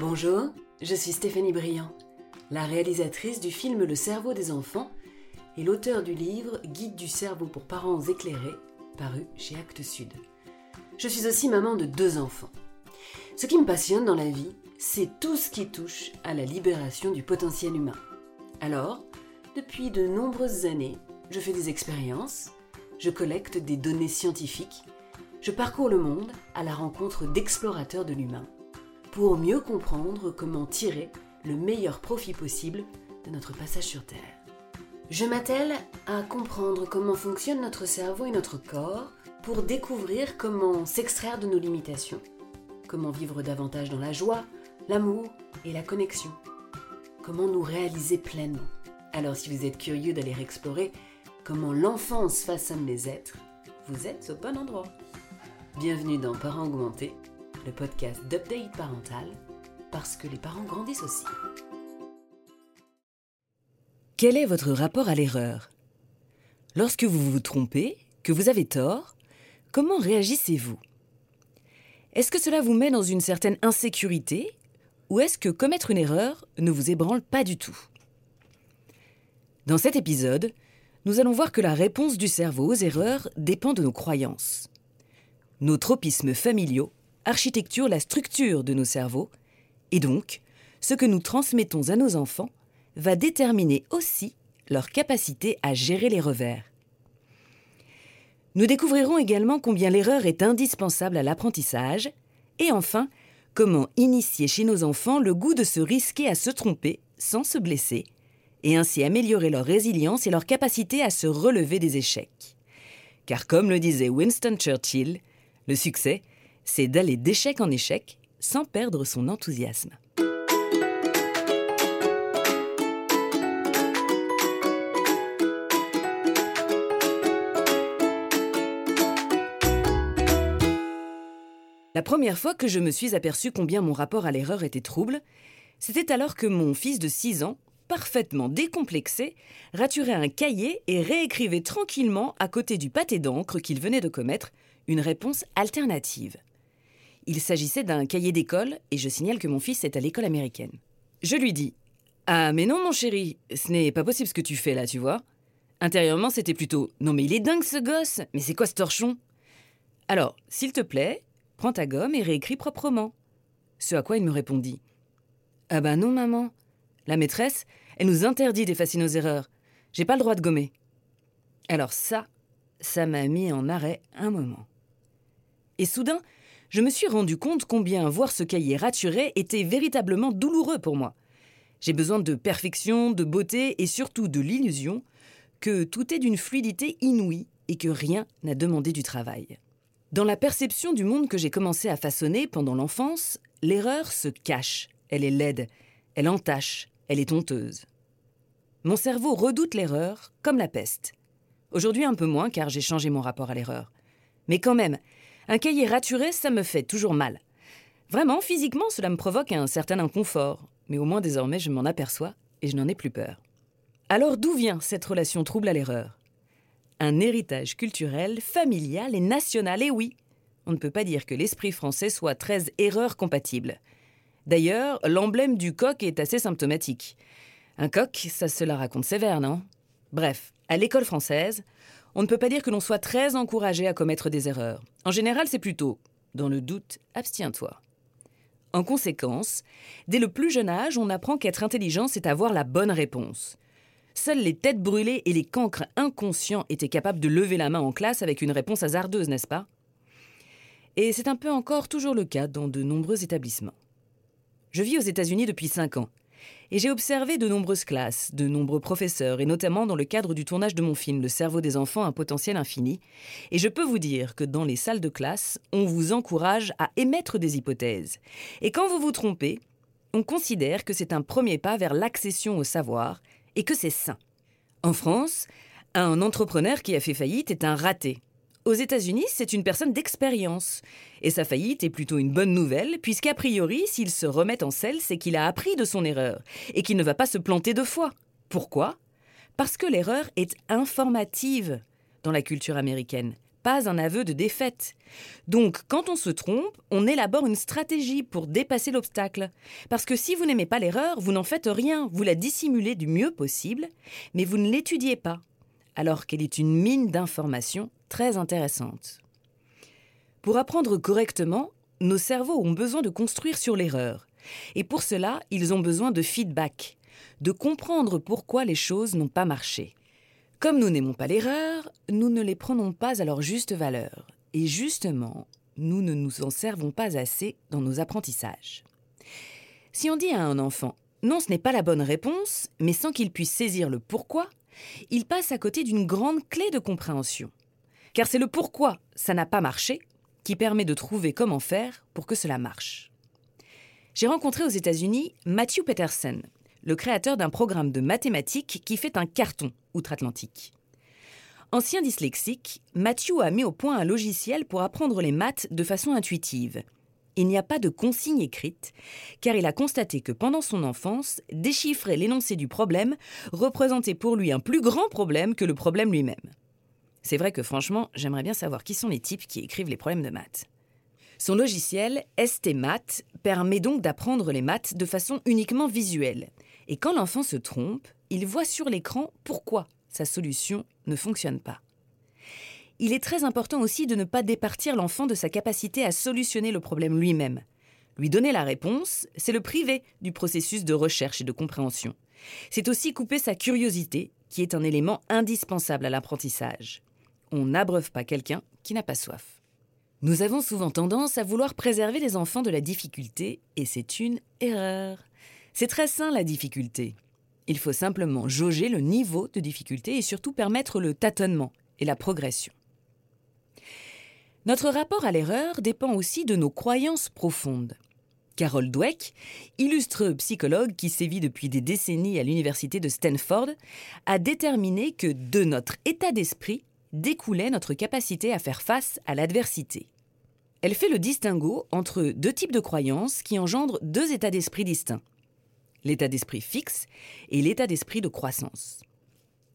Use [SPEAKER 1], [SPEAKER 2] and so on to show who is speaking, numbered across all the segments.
[SPEAKER 1] Bonjour, je suis Stéphanie Briand, la réalisatrice du film Le cerveau des enfants et l'auteur du livre Guide du cerveau pour parents éclairés, paru chez Actes Sud. Je suis aussi maman de deux enfants. Ce qui me passionne dans la vie, c'est tout ce qui touche à la libération du potentiel humain. Alors, depuis de nombreuses années, je fais des expériences, je collecte des données scientifiques, je parcours le monde à la rencontre d'explorateurs de l'humain pour mieux comprendre comment tirer le meilleur profit possible de notre passage sur Terre. Je m'attelle à comprendre comment fonctionne notre cerveau et notre corps pour découvrir comment s'extraire de nos limitations, comment vivre davantage dans la joie, l'amour et la connexion, comment nous réaliser pleinement. Alors si vous êtes curieux d'aller explorer comment l'enfance façonne les êtres, vous êtes au bon endroit. Bienvenue dans Parents augmentés, le podcast d'update parental, parce que les parents grandissent aussi.
[SPEAKER 2] Quel est votre rapport à l'erreur? Lorsque vous vous trompez, que vous avez tort, comment réagissez-vous? Est-ce que cela vous met dans une certaine insécurité ou est-ce que commettre une erreur ne vous ébranle pas du tout? Dans cet épisode, nous allons voir que la réponse du cerveau aux erreurs dépend de nos croyances. Nos tropismes familiaux architecturent la structure de nos cerveaux, et donc, ce que nous transmettons à nos enfants va déterminer aussi leur capacité à gérer les revers. Nous découvrirons également combien l'erreur est indispensable à l'apprentissage, et enfin, comment initier chez nos enfants le goût de se risquer à se tromper sans se blesser, et ainsi améliorer leur résilience et leur capacité à se relever des échecs. Car comme le disait Winston Churchill, le succès, c'est d'aller d'échec en échec sans perdre son enthousiasme. La première fois que je me suis aperçu combien mon rapport à l'erreur était trouble, c'était alors que mon fils de 6 ans, parfaitement décomplexé, raturait un cahier et réécrivait tranquillement à côté du pâté d'encre qu'il venait de commettre une réponse alternative. Il s'agissait d'un cahier d'école et je signale que mon fils est à l'école américaine. Je lui dis Ah, mais non, mon chéri, ce n'est pas possible ce que tu fais là, tu vois. Intérieurement, c'était plutôt Non, mais il est dingue ce gosse, mais c'est quoi ce torchon? Alors, s'il te plaît, prends ta gomme et réécris proprement. Ce à quoi il me répondit Ah bah non, maman. La maîtresse, elle nous interdit d'effacer nos erreurs. J'ai pas le droit de gommer. Alors ça, ça m'a mis en arrêt un moment. Et soudain, je me suis rendu compte combien voir ce cahier raturé était véritablement douloureux pour moi. J'ai besoin de perfection, de beauté et surtout de l'illusion que tout est d'une fluidité inouïe et que rien n'a demandé du travail. Dans la perception du monde que j'ai commencé à façonner pendant l'enfance, l'erreur se cache, elle est laide, elle entache, elle est honteuse. Mon cerveau redoute l'erreur comme la peste. Aujourd'hui un peu moins car j'ai changé mon rapport à l'erreur. Mais quand même, un cahier raturé, ça me fait toujours mal. Vraiment, physiquement, cela me provoque un certain inconfort, mais au moins désormais je m'en aperçois et je n'en ai plus peur. Alors d'où vient cette relation trouble à l'erreur? Un héritage culturel, familial et national, et oui, on ne peut pas dire que l'esprit français soit très erreur compatible. D'ailleurs, l'emblème du coq est assez symptomatique. Un coq, ça se la raconte sévère, non? Bref, à l'école française, on ne peut pas dire que l'on soit très encouragé à commettre des erreurs. En général, c'est plutôt dans le doute, abstiens-toi. En conséquence, dès le plus jeune âge, on apprend qu'être intelligent, c'est avoir la bonne réponse. Seules les têtes brûlées et les cancres inconscients étaient capables de lever la main en classe avec une réponse hasardeuse, n'est-ce pas? Et c'est un peu encore toujours le cas dans de nombreux établissements. Je vis aux États-Unis depuis 5 ans et j'ai observé de nombreuses classes, de nombreux professeurs, et notamment dans le cadre du tournage de mon film Le cerveau des enfants, un potentiel infini. Et je peux vous dire que dans les salles de classe, on vous encourage à émettre des hypothèses. Et quand vous vous trompez, on considère que c'est un premier pas vers l'accession au savoir et que c'est sain. En France, un entrepreneur qui a fait faillite est un raté. Aux États-Unis, c'est une personne d'expérience. Et sa faillite est plutôt une bonne nouvelle, puisqu'a priori, s'il se remet en selle, c'est qu'il a appris de son erreur, et qu'il ne va pas se planter deux fois. Pourquoi? Parce que l'erreur est informative dans la culture américaine, pas un aveu de défaite. Donc, quand on se trompe, on élabore une stratégie pour dépasser l'obstacle. Parce que si vous n'aimez pas l'erreur, vous n'en faites rien, vous la dissimulez du mieux possible, mais vous ne l'étudiez pas, alors qu'elle est une mine d'informations très intéressante. Pour apprendre correctement, nos cerveaux ont besoin de construire sur l'erreur. Et pour cela, ils ont besoin de feedback, de comprendre pourquoi les choses n'ont pas marché. Comme nous n'aimons pas l'erreur, nous ne les prenons pas à leur juste valeur. Et justement, nous ne nous en servons pas assez dans nos apprentissages. Si on dit à un enfant non, ce n'est pas la bonne réponse, mais sans qu'il puisse saisir le pourquoi, il passe à côté d'une grande clé de compréhension. Car c'est le pourquoi ça n'a pas marché qui permet de trouver comment faire pour que cela marche. J'ai rencontré aux États-Unis Matthew Peterson, le créateur d'un programme de mathématiques qui fait un carton outre-Atlantique. Ancien dyslexique, Matthew a mis au point un logiciel pour apprendre les maths de façon intuitive. Il n'y a pas de consigne écrite, car il a constaté que pendant son enfance, déchiffrer l'énoncé du problème représentait pour lui un plus grand problème que le problème lui-même. C'est vrai que franchement, j'aimerais bien savoir qui sont les types qui écrivent les problèmes de maths. Son logiciel, STMath, permet donc d'apprendre les maths de façon uniquement visuelle. Et quand l'enfant se trompe, il voit sur l'écran pourquoi sa solution ne fonctionne pas. Il est très important aussi de ne pas départir l'enfant de sa capacité à solutionner le problème lui-même. Lui donner la réponse, c'est le priver du processus de recherche et de compréhension. C'est aussi couper sa curiosité, qui est un élément indispensable à l'apprentissage. On n'abreuve pas quelqu'un qui n'a pas soif. Nous avons souvent tendance à vouloir préserver les enfants de la difficulté, et c'est une erreur. C'est très sain la difficulté. Il faut simplement jauger le niveau de difficulté et surtout permettre le tâtonnement et la progression. Notre rapport à l'erreur dépend aussi de nos croyances profondes. Carol Dweck, illustre psychologue qui sévit depuis des décennies à l'université de Stanford, a déterminé que de notre état d'esprit découlait notre capacité à faire face à l'adversité. Elle fait le distinguo entre deux types de croyances qui engendrent deux états d'esprit distincts. L'état d'esprit fixe et l'état d'esprit de croissance.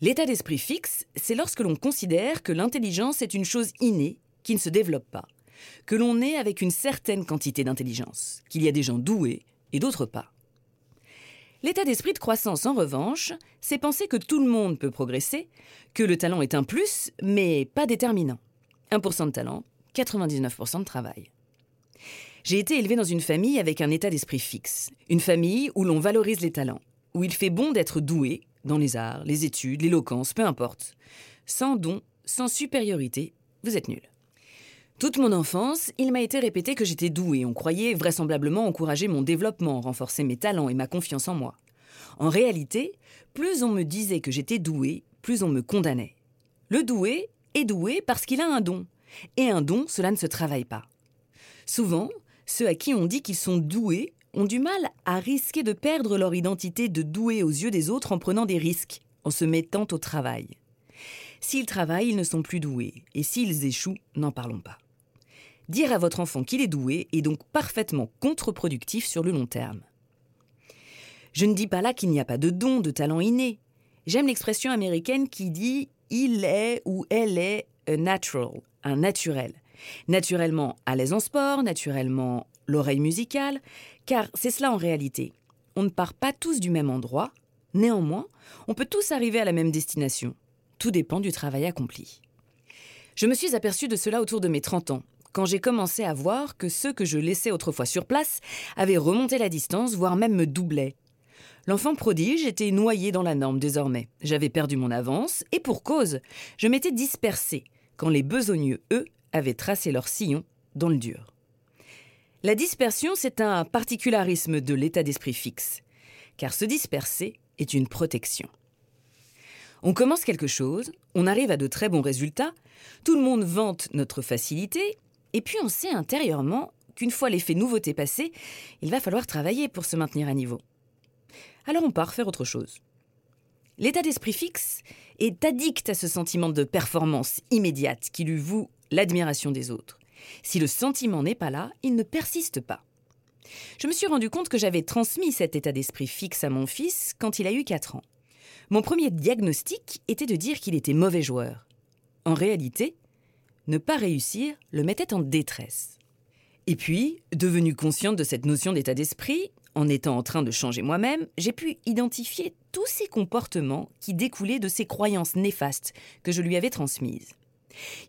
[SPEAKER 2] L'état d'esprit fixe, c'est lorsque l'on considère que l'intelligence est une chose innée qui ne se développe pas, que l'on est avec une certaine quantité d'intelligence, qu'il y a des gens doués et d'autres pas. L'état d'esprit de croissance, en revanche, c'est penser que tout le monde peut progresser, que le talent est un plus, mais pas déterminant. 1% de talent, 99% de travail. J'ai été élevé dans une famille avec un état d'esprit fixe, une famille où l'on valorise les talents, où il fait bon d'être doué dans les arts, les études, l'éloquence, peu importe. Sans don, sans supériorité, vous êtes nul. Toute mon enfance, il m'a été répété que j'étais doué. On croyait vraisemblablement encourager mon développement, renforcer mes talents et ma confiance en moi. En réalité, plus on me disait que j'étais doué, plus on me condamnait. Le doué est doué parce qu'il a un don. Et un don, cela ne se travaille pas. Souvent, ceux à qui on dit qu'ils sont doués ont du mal à risquer de perdre leur identité de doué aux yeux des autres en prenant des risques, en se mettant au travail. S'ils travaillent, ils ne sont plus doués, et s'ils échouent, n'en parlons pas. Dire à votre enfant qu'il est doué est donc parfaitement contre-productif sur le long terme. Je ne dis pas là qu'il n'y a pas de don, de talent inné. J'aime l'expression américaine qui dit il est ou elle est a natural, un naturel. Naturellement à l'aise en sport, naturellement l'oreille musicale, car c'est cela en réalité. On ne part pas tous du même endroit, néanmoins, on peut tous arriver à la même destination. Tout dépend du travail accompli. Je me suis aperçu de cela autour de mes 30 ans, quand j'ai commencé à voir que ceux que je laissais autrefois sur place avaient remonté la distance, voire même me doublaient. L'enfant prodige était noyé dans la norme désormais. J'avais perdu mon avance, et pour cause, je m'étais dispersé, quand les besogneux, eux, avaient tracé leur sillon dans le dur. La dispersion, c'est un particularisme de l'état d'esprit fixe, car se disperser est une protection. On commence quelque chose, on arrive à de très bons résultats, tout le monde vante notre facilité, et puis on sait intérieurement qu'une fois l'effet nouveauté passé, il va falloir travailler pour se maintenir à niveau. Alors on part faire autre chose. L'état d'esprit fixe est addict à ce sentiment de performance immédiate qui lui voue l'admiration des autres. Si le sentiment n'est pas là, il ne persiste pas. Je me suis rendu compte que j'avais transmis cet état d'esprit fixe à mon fils quand il a eu 4 ans. Mon premier diagnostic était de dire qu'il était mauvais joueur. En réalité, Ne pas réussir le mettait en détresse. Et puis, devenue consciente de cette notion d'état d'esprit, en étant en train de changer moi-même, j'ai pu identifier tous ces comportements qui découlaient de ces croyances néfastes que je lui avais transmises.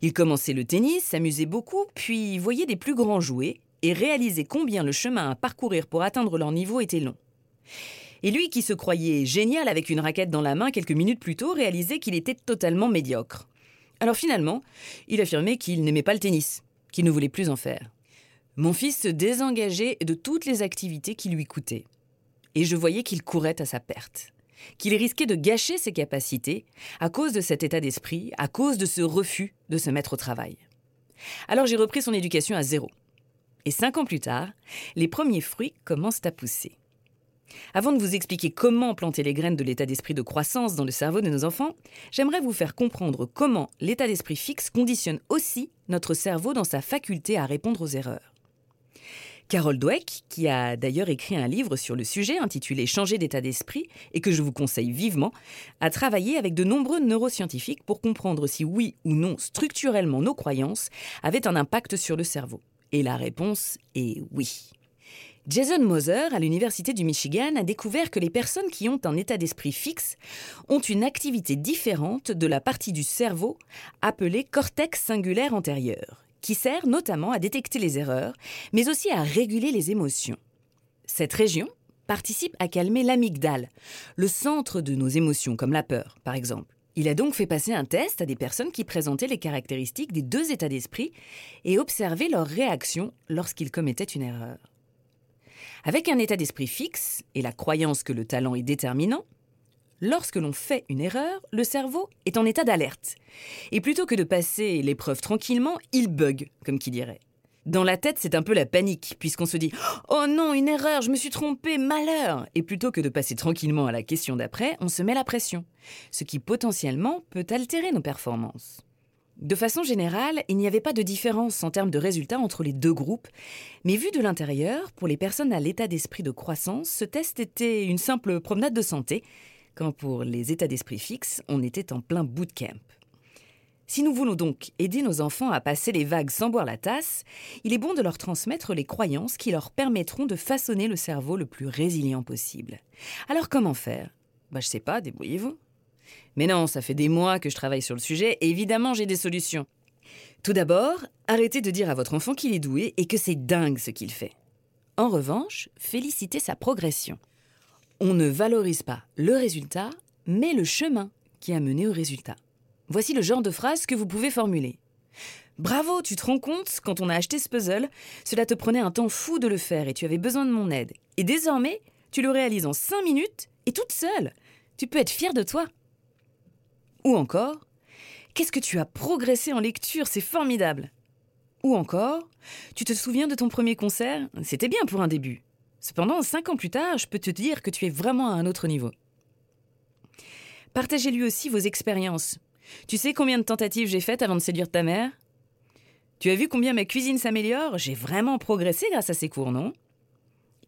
[SPEAKER 2] Il commençait le tennis, s'amusait beaucoup, puis voyait des plus grands jouer et réalisait combien le chemin à parcourir pour atteindre leur niveau était long. Et lui qui se croyait génial avec une raquette dans la main quelques minutes plus tôt réalisait qu'il était totalement médiocre. Alors finalement, il affirmait qu'il n'aimait pas le tennis, qu'il ne voulait plus en faire. Mon fils se désengageait de toutes les activités qui lui coûtaient. Et je voyais qu'il courait à sa perte, qu'il risquait de gâcher ses capacités à cause de cet état d'esprit, à cause de ce refus de se mettre au travail. Alors j'ai repris son éducation à zéro. Et cinq ans plus tard, les premiers fruits commencent à pousser. Avant de vous expliquer comment planter les graines de l'état d'esprit de croissance dans le cerveau de nos enfants, j'aimerais vous faire comprendre comment l'état d'esprit fixe conditionne aussi notre cerveau dans sa faculté à répondre aux erreurs. Carol Dweck, qui a d'ailleurs écrit un livre sur le sujet intitulé Changer d'état d'esprit et que je vous conseille vivement, a travaillé avec de nombreux neuroscientifiques pour comprendre si oui ou non structurellement nos croyances avaient un impact sur le cerveau. Et la réponse est oui. Jason Moser, à l'Université du Michigan, a découvert que les personnes qui ont un état d'esprit fixe ont une activité différente de la partie du cerveau appelée cortex singulaire antérieur, qui sert notamment à détecter les erreurs, mais aussi à réguler les émotions. Cette région participe à calmer l'amygdale, le centre de nos émotions comme la peur, par exemple. Il a donc fait passer un test à des personnes qui présentaient les caractéristiques des deux états d'esprit et observé leurs réactions lorsqu'ils commettaient une erreur. Avec un état d'esprit fixe et la croyance que le talent est déterminant, Lorsque l'on fait une erreur, le cerveau est en état d'alerte. Et plutôt que de passer l'épreuve tranquillement, il bug, comme qui dirait. Dans la tête, c'est un peu la panique, puisqu'on se dit Oh non, une erreur, je me suis trompé, malheur Et plutôt que de passer tranquillement à la question d'après, on se met la pression, ce qui potentiellement peut altérer nos performances. De façon générale, il n'y avait pas de différence en termes de résultats entre les deux groupes, mais vu de l'intérieur, pour les personnes à l'état d'esprit de croissance, ce test était une simple promenade de santé, quand pour les états d'esprit fixes, on était en plein bootcamp. Si nous voulons donc aider nos enfants à passer les vagues sans boire la tasse, il est bon de leur transmettre les croyances qui leur permettront de façonner le cerveau le plus résilient possible. Alors comment faire? Bah je sais pas, débrouillez-vous. Mais non, ça fait des mois que je travaille sur le sujet et évidemment j'ai des solutions. Tout d'abord, arrêtez de dire à votre enfant qu'il est doué et que c'est dingue ce qu'il fait. En revanche, félicitez sa progression. On ne valorise pas le résultat, mais le chemin qui a mené au résultat. Voici le genre de phrase que vous pouvez formuler. Bravo, tu te rends compte, quand on a acheté ce puzzle, cela te prenait un temps fou de le faire et tu avais besoin de mon aide. Et désormais, tu le réalises en 5 minutes et toute seule. Tu peux être fier de toi. Ou encore, qu'est-ce que tu as progressé en lecture, c'est formidable. Ou encore, tu te souviens de ton premier concert C'était bien pour un début. Cependant, cinq ans plus tard, je peux te dire que tu es vraiment à un autre niveau. Partagez-lui aussi vos expériences. Tu sais combien de tentatives j'ai faites avant de séduire ta mère? Tu as vu combien ma cuisine s'améliore? J'ai vraiment progressé grâce à ces cours, non?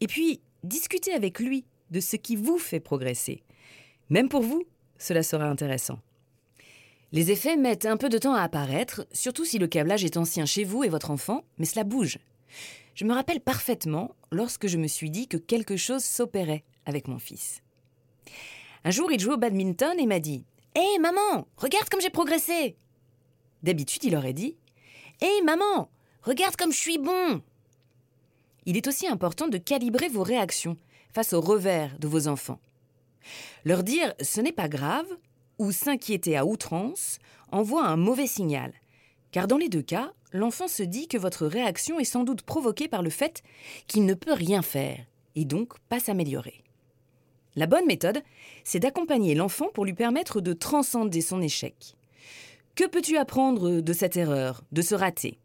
[SPEAKER 2] Et puis, discutez avec lui de ce qui vous fait progresser. Même pour vous, cela sera intéressant. Les effets mettent un peu de temps à apparaître, surtout si le câblage est ancien chez vous et votre enfant, mais cela bouge. Je me rappelle parfaitement lorsque je me suis dit que quelque chose s'opérait avec mon fils. Un jour, il jouait au badminton et m'a dit Hé maman, regarde comme j'ai progressé D'habitude, il aurait dit Hé maman, regarde comme je suis bon Il est aussi important de calibrer vos réactions face aux revers de vos enfants. Leur dire ce n'est pas grave ou s'inquiéter à outrance envoie un mauvais signal, car dans les deux cas, l'enfant se dit que votre réaction est sans doute provoquée par le fait qu'il ne peut rien faire, et donc pas s'améliorer. La bonne méthode, c'est d'accompagner l'enfant pour lui permettre de transcender son échec. Que peux-tu apprendre de cette erreur, de ce raté?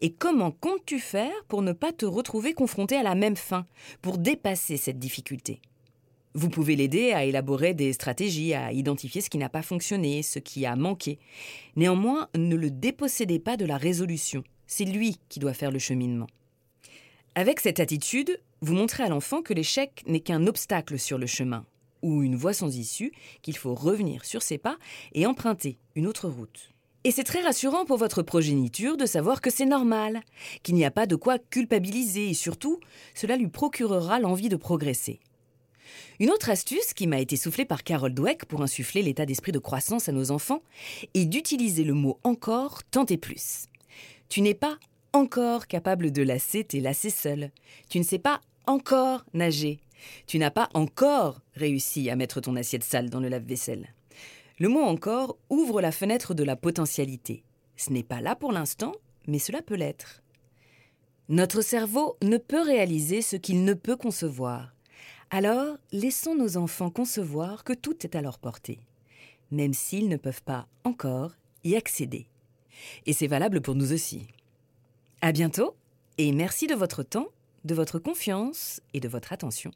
[SPEAKER 2] Et comment comptes-tu faire pour ne pas te retrouver confronté à la même fin, pour dépasser cette difficulté? Vous pouvez l'aider à élaborer des stratégies, à identifier ce qui n'a pas fonctionné, ce qui a manqué. Néanmoins, ne le dépossédez pas de la résolution. C'est lui qui doit faire le cheminement. Avec cette attitude, vous montrez à l'enfant que l'échec n'est qu'un obstacle sur le chemin, ou une voie sans issue, qu'il faut revenir sur ses pas et emprunter une autre route. Et c'est très rassurant pour votre progéniture de savoir que c'est normal, qu'il n'y a pas de quoi culpabiliser et surtout, cela lui procurera l'envie de progresser. Une autre astuce qui m'a été soufflée par Carol Dweck pour insuffler l'état d'esprit de croissance à nos enfants est d'utiliser le mot encore tant et plus. Tu n'es pas encore capable de lasser tes lacets seul. Tu ne sais pas encore nager. Tu n'as pas encore réussi à mettre ton assiette sale dans le lave-vaisselle. Le mot encore ouvre la fenêtre de la potentialité. Ce n'est pas là pour l'instant, mais cela peut l'être. Notre cerveau ne peut réaliser ce qu'il ne peut concevoir. Alors, laissons nos enfants concevoir que tout est à leur portée, même s'ils ne peuvent pas encore y accéder. Et c'est valable pour nous aussi. À bientôt, et merci de votre temps, de votre confiance et de votre attention.